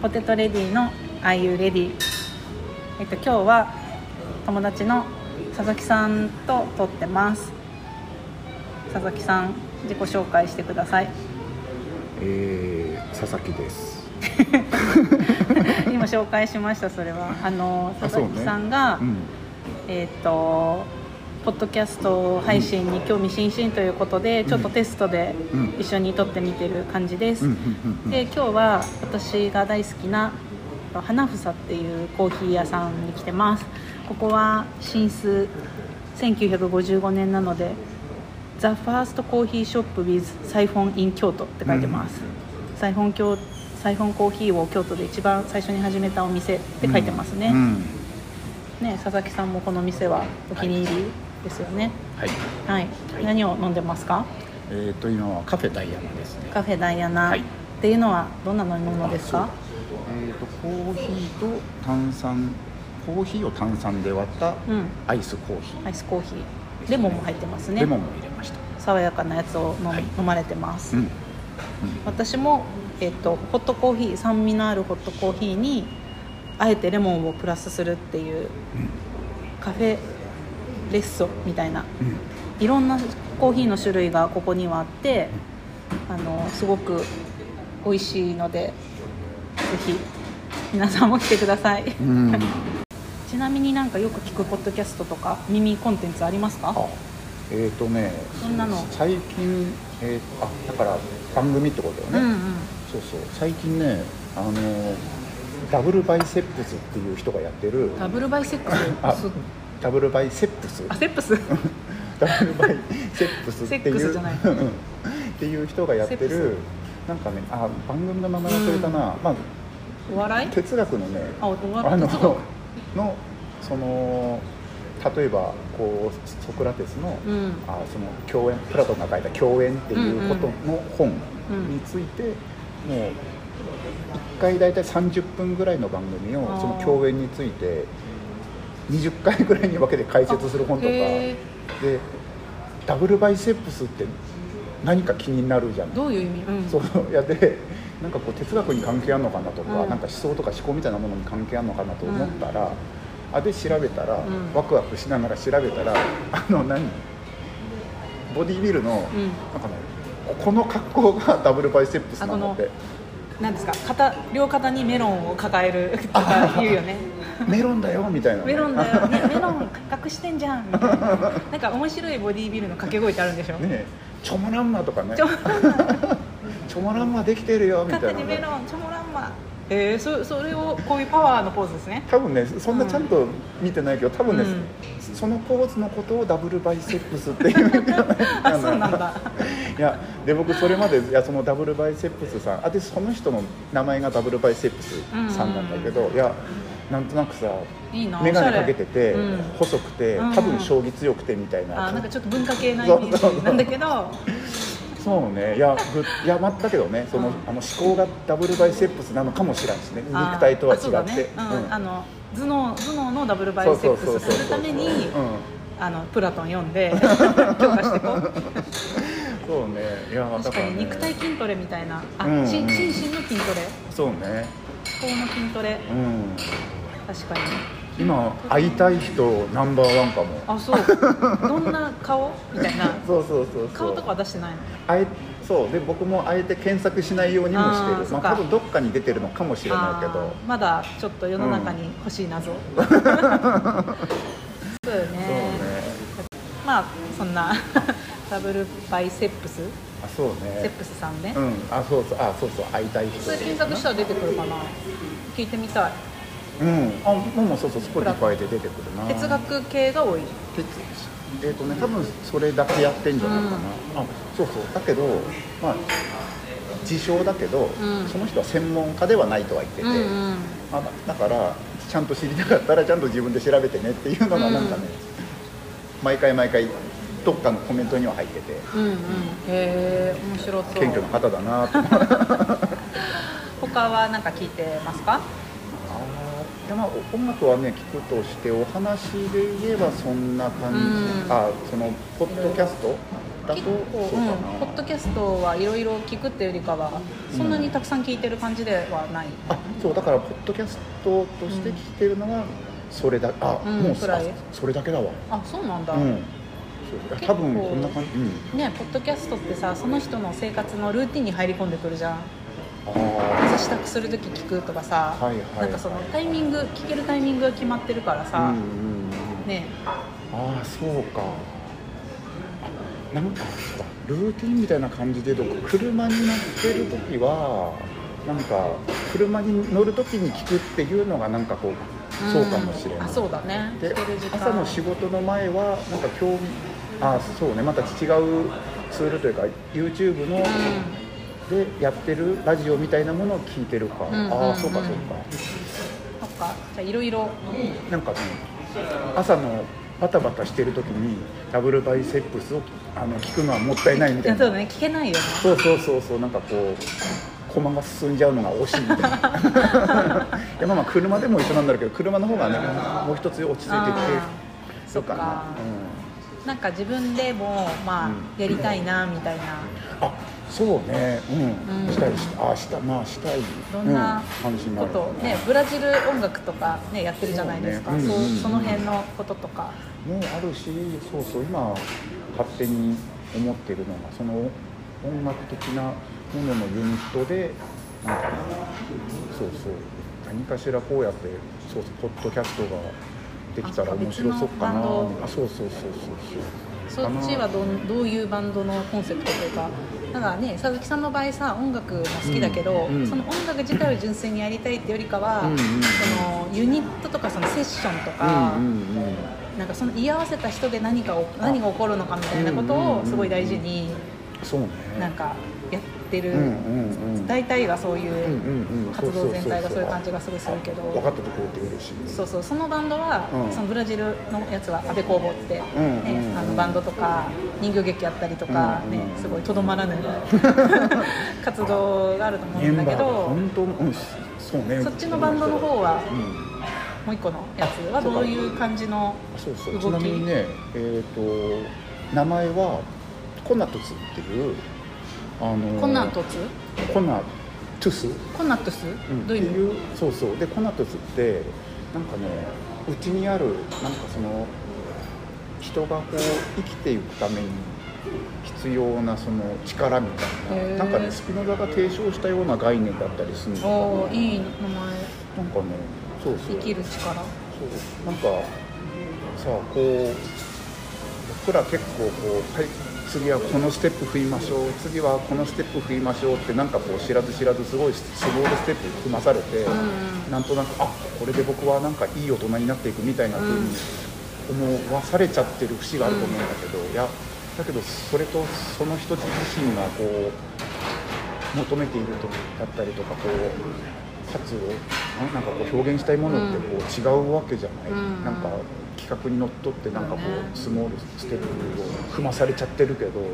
ポテトレディの「Are You Ready?」えっと今日は友達の佐々木さんと撮ってます。佐々木さん自己紹介してください。えー、佐々木です。今紹介しましたそれは。あのあ佐々木さんが、うん、えっとポッドキャスト配信に興味津々ということで、ちょっとテストでうん。一緒に撮ってみてる感じです、うん、うん、うん、で今日は私が大好きな花房っていうコーヒー屋さんに来てます。ここは新数1955年なので「The First Coffee Shop with Siphon in 京都」って書いてます、サイフォン京サイフォンコーヒーを京都で一番最初に始めたお店って書いてますね、うん、ね佐々木さんもこの店はお気に入り？ですよね。はい。はい、何を飲んでますか？えっ、と、今はカフェダイヤモですね。カフェダイアナ、はい。っていうのはどんな飲み物ですか？えっ、と、コーヒーと炭酸、コーヒーを炭酸で割ったうん。アイスコーヒー。アイスコーヒー。レモンも入ってますね。レモンも入れました。爽やかなやつを飲,、はい。飲まれてます、うん、私も、えっとホットコーヒー酸味のあるホットコーヒーにあえてレモンをプラスするっていうカフェレッソみたいな。うん、いろんなコーヒーの種類がここにはあってあのすごく美味しいのでぜひ皆さんも来てください。うん、うん。ちなみになんかよく聞くポッドキャストとか耳コンテンツありますか？あ、えっ、とね、そんなの。最近、えー、あ、だから番組ってことよね。うんうん。そうそう、最近ね、あのダブルバイセップスっていう人がやってる。ダブルバイセックス？ダブルバイセップス。あセップス？ダブルバイセップスっていう。っていう人がやってるなんかねあ番組の名前忘れたな、まあお笑い？哲学のねあののその例えばこうソクラテスの,、うん。あその教演プラトンが書いた教演っていうことの本うん。について、もう1回大体30分ぐらいの番組をその教演について20回ぐらいに分けて解説する本とか。へでダブルバイセップスって何か気になるじゃん。どういう意味、うん、そう。やでなんかこう哲学に関係あるのかなとか、うん。なんか思想とか思考みたいなものに関係あるのかなと思ったら、あで調べたら、ん。ワクワクしながら調べたらあの何？ボディービルの、うん。なんかねこの格好がダブルバイセップスなんだっあてなんですか？肩両肩にメロンを抱えるとか言うよね メロンだよみたいなね、メロンだよ、ね、メロン隠してんじゃんみたいな。なんか面白いボディービルの掛け声ってあるんでしょ、ねチョモランマとかね。チョモランマ。できてるよみた肩いな、ね、にメロンチョモランマ。えー、そそれをこういうパワーのポーズですね。多分ねそんなちゃんと見てないけど多分ね、うんそのポーズのことをダブルバイセップスっていうあそうなんだ。いやで僕それまでいやそのダブルバイセップスさんあでその人の名前がダブルバイセップスさんなんだけど、いやなんとなくさ眼鏡かけてて、うん。細くてうん多分将棋強くてみたいな、あなんかちょっと文化系なイメージなんだけど。そうね。いやぐいやまだけどねその,、うん。あの思考がダブルバイセップスなのかもしれないしね。あー肉体とは違って、うん。あの頭脳頭脳のダブルバイセップスするためにうん。あのプラトン読んで 強化してこう。そうね。いやだ確からに肉体筋トレみたいな。あ、うん心心身の筋トレ。そうね。思考の筋トレ。うん。確かに。今会いたい人ナンバーワンかも。あそう。どんな顔？みたいな。そうそうそうそう。顔とかは出してないの？あえそうで僕もあえて検索しないようにもしてる。まあ多分どっかに出てるのかもしれないけど。まだちょっと世の中に欲しい謎、そうよね。そうね。まあそんな ダブルバイセップス？あそうね。セップスさんね、うん。あそうそう。あそうそう。会いたい人。それ検索したら出てくるかな。聞いてみたい。うん。あもうもうそうそう。スポティファイで出てくるな。哲学系が多い。哲えっ、とね多分それだけやってんじゃないかな、うん。あそうそう。だけどまあ自称だけど、ん。その人は専門家ではないとは言ってて、うんうん。まあ、だからちゃんと知りたかったらちゃんと自分で調べてねっていうのがなんかね、毎回毎回どっかのコメントには入ってて。うんうん。へえ面白そう。謙虚な方だなと 他は何か聞いてますか？やまあお音楽はね聞くとしてお話で言えばそんな感じ、うん。あそのポッドキャストだとそううんかな、ポッドキャストはいろいろ聞くっていうよりかはそんなにたくさん聞いてる感じではない、あそうだからポッドキャストとして聞いてるのはそれだあ、うんもうそれだけ。だわ。あそうなんだ、うん。多分こんな感じ。うん。ねポッドキャストってさその人の生活のルーティンに入り込んでくるじゃんあ朝支度する時聞くとかさ、はいはいなんかそのタイミング聞けるタイミングが決まってるからあさ、うんうんうん。ね。ああそうか。あなんかルーティンみたいな感じで言うと車に乗ってる時はなんか車に乗る時に聞くっていうのがなんかこうそうかもしれない、あそうだね。で朝の仕事の前はなんか興味あそうね。また違うツールというか YouTube の、でやってるラジオみたいなものを聞いてるか、んうんうん。ああそうかそうか。そっか。じゃあいろいろ。なんかね朝のバタバタしてる時にダブルバイセップスをあの聞くのはもったいないみたいな。そうだね。聞けないよね。そうそうそうそう。なんかこう駒が進んじゃうのが惜しいみたいな。いやまあまあ車でも一緒なんだろうけど車の方がねもう一つ落ち着いてきてそうかな。そっか。なんか自分でもまあ、うん。やりたいなみたいな。あそうね。うん、うん。したいし。たあしたまあしたい。どんなうん、感じになる。こと、ねブラジル音楽とかねやってるじゃないですか。そう,、その辺のこととか。もあるしそうそう今勝手に思ってるのがその音楽的なもののユニットでなんかねそうそう何かしらこうやってそうそうポッドキャストができたらあ面白そうかな。別のバンド。あそうそうそうそうそっちはどんどういうバンドのコンセプトというかなんかね佐々木さんの場合さ音楽も好きだけど、うんうんその音楽自体を純粋にやりたいっていうよりかは、うんうんそのユニットとかそのセッションとか、うんうんうんなんかその居合わせた人で何かを何が起こるのかみたいなことをすごい大事にそうねなん。かやってる、大体がそういう活動全体がそういう感じがすごいするけど。分かっててくれて嬉し。いそうそう。そのバンドは、うん。そのブラジルのやつは安倍工房って、ねあのバンドとか人形劇やったりとか、ねすごいとどまらぬ 活動があると思うんだけど本当うんそうね。そっちのバンドの方はうんもう一個のやつはどういう感じのそうそう。動き？ちなみにねえっ、と名前はコナトゥスっていうあのコナトツコナトゥス、コナトゥス、うん。どういうそうそう。でコナトゥスってなんかねうちにあるなんかその人がこう生きていくために必要なその力みたいななんかねスピノザが提唱したような概念だったりするのかな。いい名前。なんかねそうそう。生きる力。そう。なんかさあこう僕ら結構こう、はい、次はこのステップ踏みましょう。次はこのステップ踏みましょうってなんかこう知らず知らずすごいスローでステップ踏まされて、んなんとなくあこれで僕はなんかいい大人になっていくみたいな風に思わされちゃってる節があると思うんだけど、いやだけどそれとその人自身がこう求めているとだったりとかこう価値をななんかこう表現したいものってこう違うわけじゃない、うん。なんか企画にのっとってなんかこそうスモールステップを踏まされちゃってるけど、んう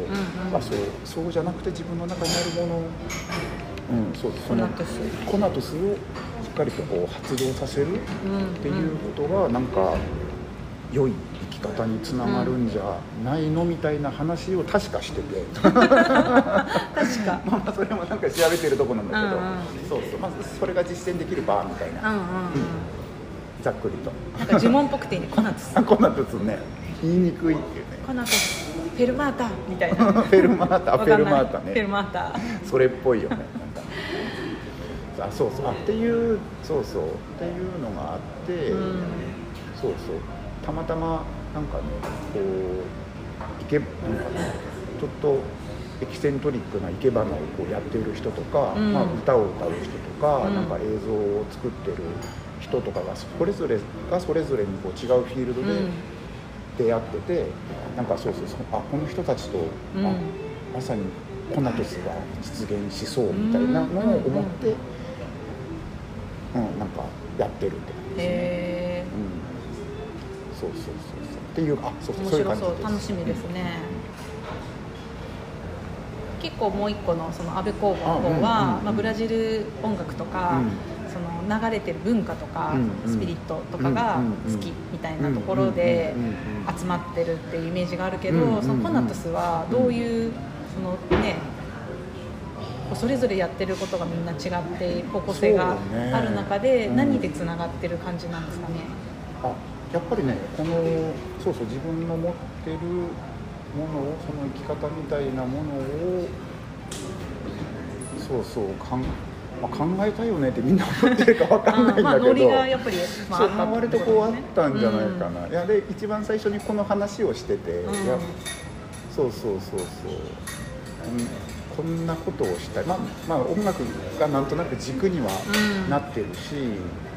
ん。あそうそうじゃなくて自分の中にあるものを、うん、そうそのコナトゥスをしっかりとこう発動させるうんっていうことがなんか良い。生き方につながるんじゃないのみたいな話を確かしてて。確か。まあまあそれもなんか調べてるとこなんだけど、うん。うんそうそう。まずそれが実践できる場みたいな、うんうんうんざっくりと。なんか呪文っぽくていいね。コナトゥスあこん。なやつね。言いにくいっていうね。コナトゥスフェルマータみたいな。フェルマータフェルマータフェルねマータ。それっぽいよね。あそうそう。あっていうそうそう。っていうのがあって、うん。そうそう。たまたまなんかねこういけなんかねちょっとエキセントリックな生け花をこうやっている人とか、うん。まあ、歌を歌う人とか、うん。なんか映像を作ってる人とかがそれぞれがそれぞれにこう違うフィールドでうん。出会ってて、なんかそうそうそうあこの人たちと、うん。あまさにコナトスが実現しそうみたいなのを思って、うんなんかやってるって感じですね。へうん、そうそうそうそうっていうあそうそうそういう感じ白そうです。楽しみですね。結構もう一個のその安倍工房の方は、まあ、ブラジル音楽とか、うん。その流れてる文化とか、うんうん。スピリットとかが好きみたいなところでうんうんうんうん集まってるっていうイメージがあるけど、うんうんうん。そのコナトスはどういうそのねそれぞれやってることがみんな違って方向性がある中でうん。何でつながってる感じなんですかね？あやっぱりねこのそうそう自分の持ってるものをその生き方みたいなものをそうそうかん、まあ、考えたいよねってみんな思ってるかわかんないんまあだけど、ノリがやっぱり、まあ、そうあった割とこうあったん。じゃないかな。な、いやで一番最初にこの話をしてて、うん。いやそうそうそうそう、うんこんなことをしたい、まあ、まあ音楽がなんとなく軸にはうん。なってるし、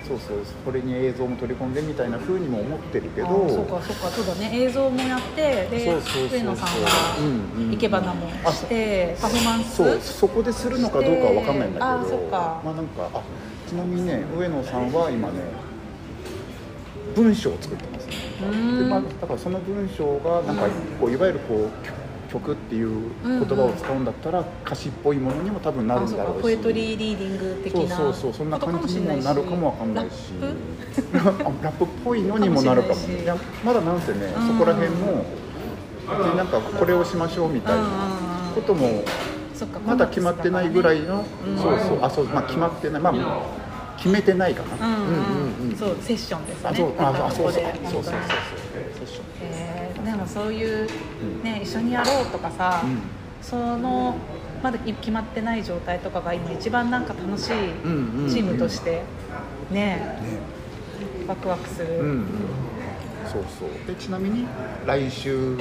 そうそうそれに映像も取り込んでみたいな風にも思ってるけど。そうかそうか。そうだね。映像もやってで上野さんうんうんが生け花もしてパフォーマンスそうそこでするのかどうかは分かんないんだけど。まあなんかあちなみにね上野さんは今ね文章を作ってますね。でまあ、だからその文章がなんかこういわゆるこう曲曲っていう言葉を使うんだったら歌詞っぽいものにも多分なるんだろうし。ポエトリーリーディング的な。そうそうそうそんな感じにもなるかもわかんないし。ラップ あラップっぽいのにもなるかも。いやまだなんせねうん。そこら辺も別になんかこれをしましょうみたいなこともまだ決まってないぐらいの、うんそうそうあそうまあ決まってない。まあ決めてないかな、うんうんうん。うんそうセッションですね。あそうああそうそうそうそうそう。そう本セッション。えー。でもそういううん。ね一緒にやろうとかさうん。そのまだ決まってない状態とかが今一番なんか楽しいチームとしてね。ね。ワクワクする、うんうん。そうそう。でちなみに来週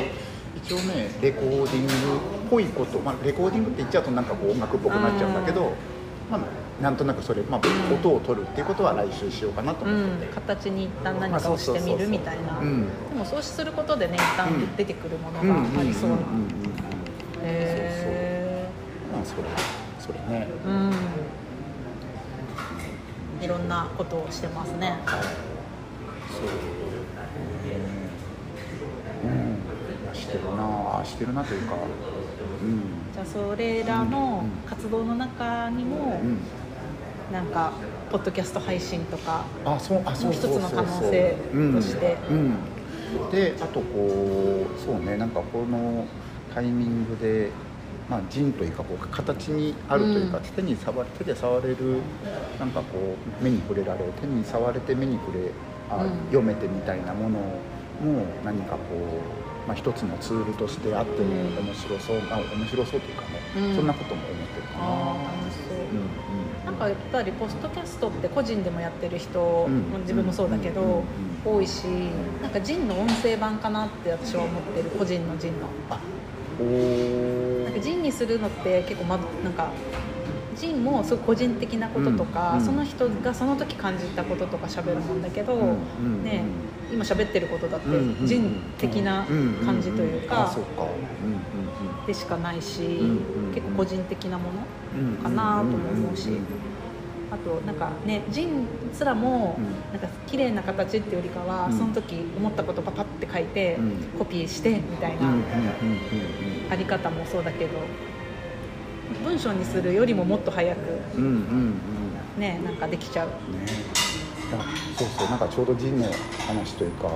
一応ねレコーディングっぽいこと、まあ、レコーディングって言っちゃうとなんかこう音楽っぽくなっちゃうんだけど、まあ、なんとなくそれ、まあ、音を取るっていうことは来週しようかなとう思ってて、ん、形に一旦何かをしてみるみたいな、うん。でもそうすることでね一旦うん。出てくるもうんのがありそうな、んんんんへまあそれそれね。えうん。いろんなことをしてますね。そう。うん。してるなあしてるなというか。うん。じゃあそれらの活動の中にも、うんなんかポッドキャスト配信とかあそうあそう一つの可能性として。うん。うんであとこうそうねなんかこのタイミングでまあ人というかこう形にあるというか、うん。手に触手で触れるなんかこう目に触れられる手に触れて目に触れあ、うん。読めてみたいなものも何かこう、まあ、一つのツールとしてあってもうん面白そう、あ面白そうというかね、うん。そんなことも思ってるかな。楽しそう、んかやっぱりポストキャストって個人でもやってる人、うん。自分もそうだけど、うん多いしなんかジンの音声版かなって私は思ってる個人のジンの。なんかジンにするのって結構まなんかジンもすごい個人的なこととか、うんうんその人がその時感じたこととか喋るもんだけど、うんうんね今喋ってることだってジン的な感じというかでしかないし、結構個人的なものかなとも思うし、あとなんかねジンすらも、うん。なんか綺麗な形っていうよりかは、うん。その時思ったことパパって書いて、うん。コピーしてみたいなうんうんうんうんあり方もそうだけど文章にするよりももっと早くうんうんうん。うんねなんかできちゃう。ね。そうそう。なんかちょうどジンの話というか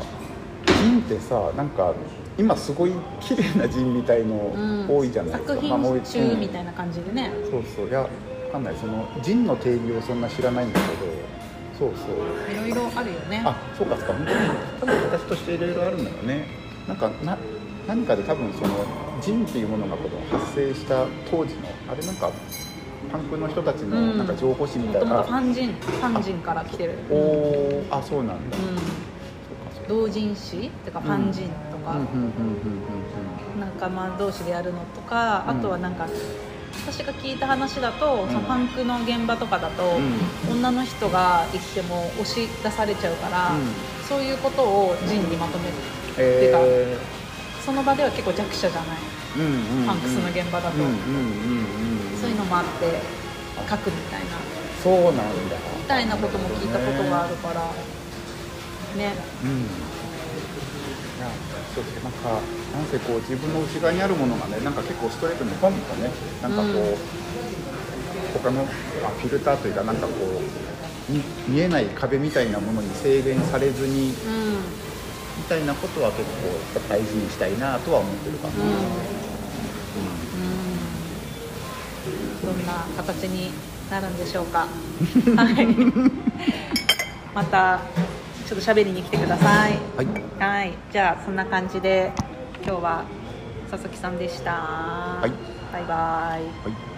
ジンってさなんか今すごい綺麗なジンみたいのうん。多いじゃないですか、作まあもう品中みいたいな感じでね、そうそう。いやわかんない。そのジンの定義をそんな知らないんだけど。そうそう。いろいろあるよね。あそうかそうか。本当に多分形としていろいろあるんだよね。なんかな何かで多分そのジンっていうものがこの発生した当時のあれなんかパンクの人たちのなんか情報誌みたいな、とファンジンファンジンから来てる、おおあそうなんだ、うん、そう同人誌ってかファンジンとか、うんうんうんうん仲間同士でやるのとか、うんあとはなんか私が聞いた話だと、ん。そのパンクの現場とかだと、う女の人が行っても押し出されちゃうから、うん。そういうことをジンにまとめる、えその場では結構弱者じゃない。ーうんうんうん。パンクスの現場だと、うんうんうんうん。そういうのもあって書くみたいな。そうなんだ。みたいなことも聞いたことがあるから。ね。うんそうですね。なんかなんせこう自分の内側にあるものがねなんか結構ストレートにポンとねなんかこう、うん他のあフィルターというかなんかこうみ見えない壁みたいなものに制限されずにうんみたいなことは結構大事にしたいなとは思ってるかな、うん。どんな形になるんでしょうか。はい。またちょっと喋りに来てください。はい。はい。じゃあそんな感じで今日は佐々木さんでした、い。バイバイ。はい